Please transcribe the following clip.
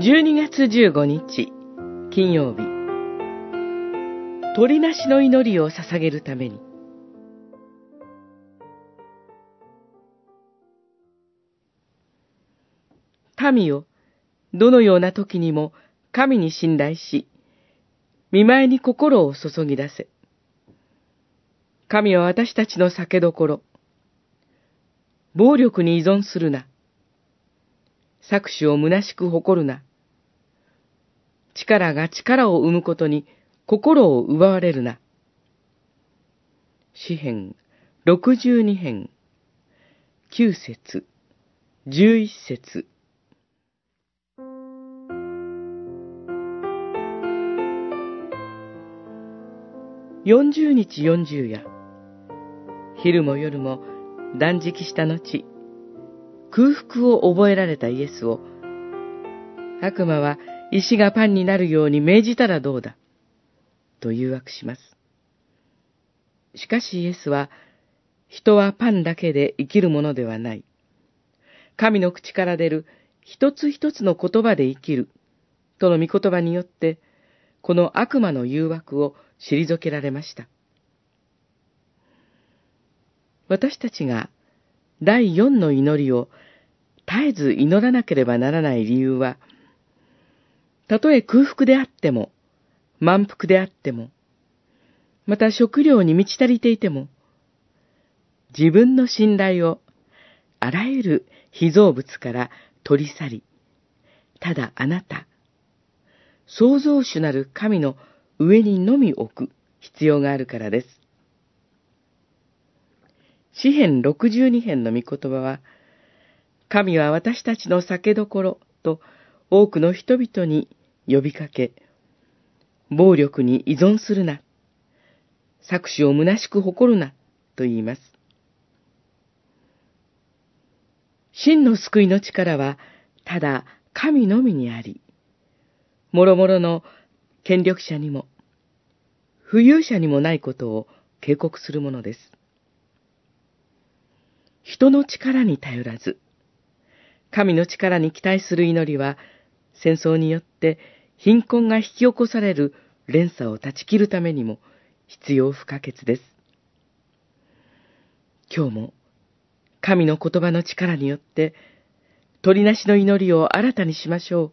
12月15日、金曜日。鳥なしの祈りを捧げるために。民よ、どのような時にも神に信頼し、見舞いに心を注ぎ出せ。神は私たちの酒どころ。暴力に依存するな。搾取を虚しく誇るな。力が力を生むことに心を奪われるな。詩編六十二編九節十一節四十日四十夜昼も夜も断食した後空腹を覚えられたイエスを悪魔は石がパンになるように命じたらどうだ？と誘惑します。しかしイエスは、人はパンだけで生きるものではない。神の口から出る一つ一つの言葉で生きるとの御言葉によって、この悪魔の誘惑を退けられました。私たちが第四の祈りを絶えず祈らなければならない理由は、たとえ空腹であっても、満腹であっても、また食料に満ち足りていても、自分の信頼をあらゆる被造物から取り去り、ただあなた、創造主なる神の上にのみ置く必要があるからです。詩編62編の御言葉は、神は私たちの酒どころと多くの人々に呼びかけ、暴力に依存するな、搾取を虚しく誇るな、と言います。真の救いの力は、ただ神のみにあり、諸々の権力者にも、富裕者にもないことを警告するものです。人の力に頼らず、神の力に期待する祈りは、戦争によって貧困が引き起こされる連鎖を断ち切るためにも必要不可欠です。今日も神の言葉の力によって鳥なしの祈りを新たにしましょう。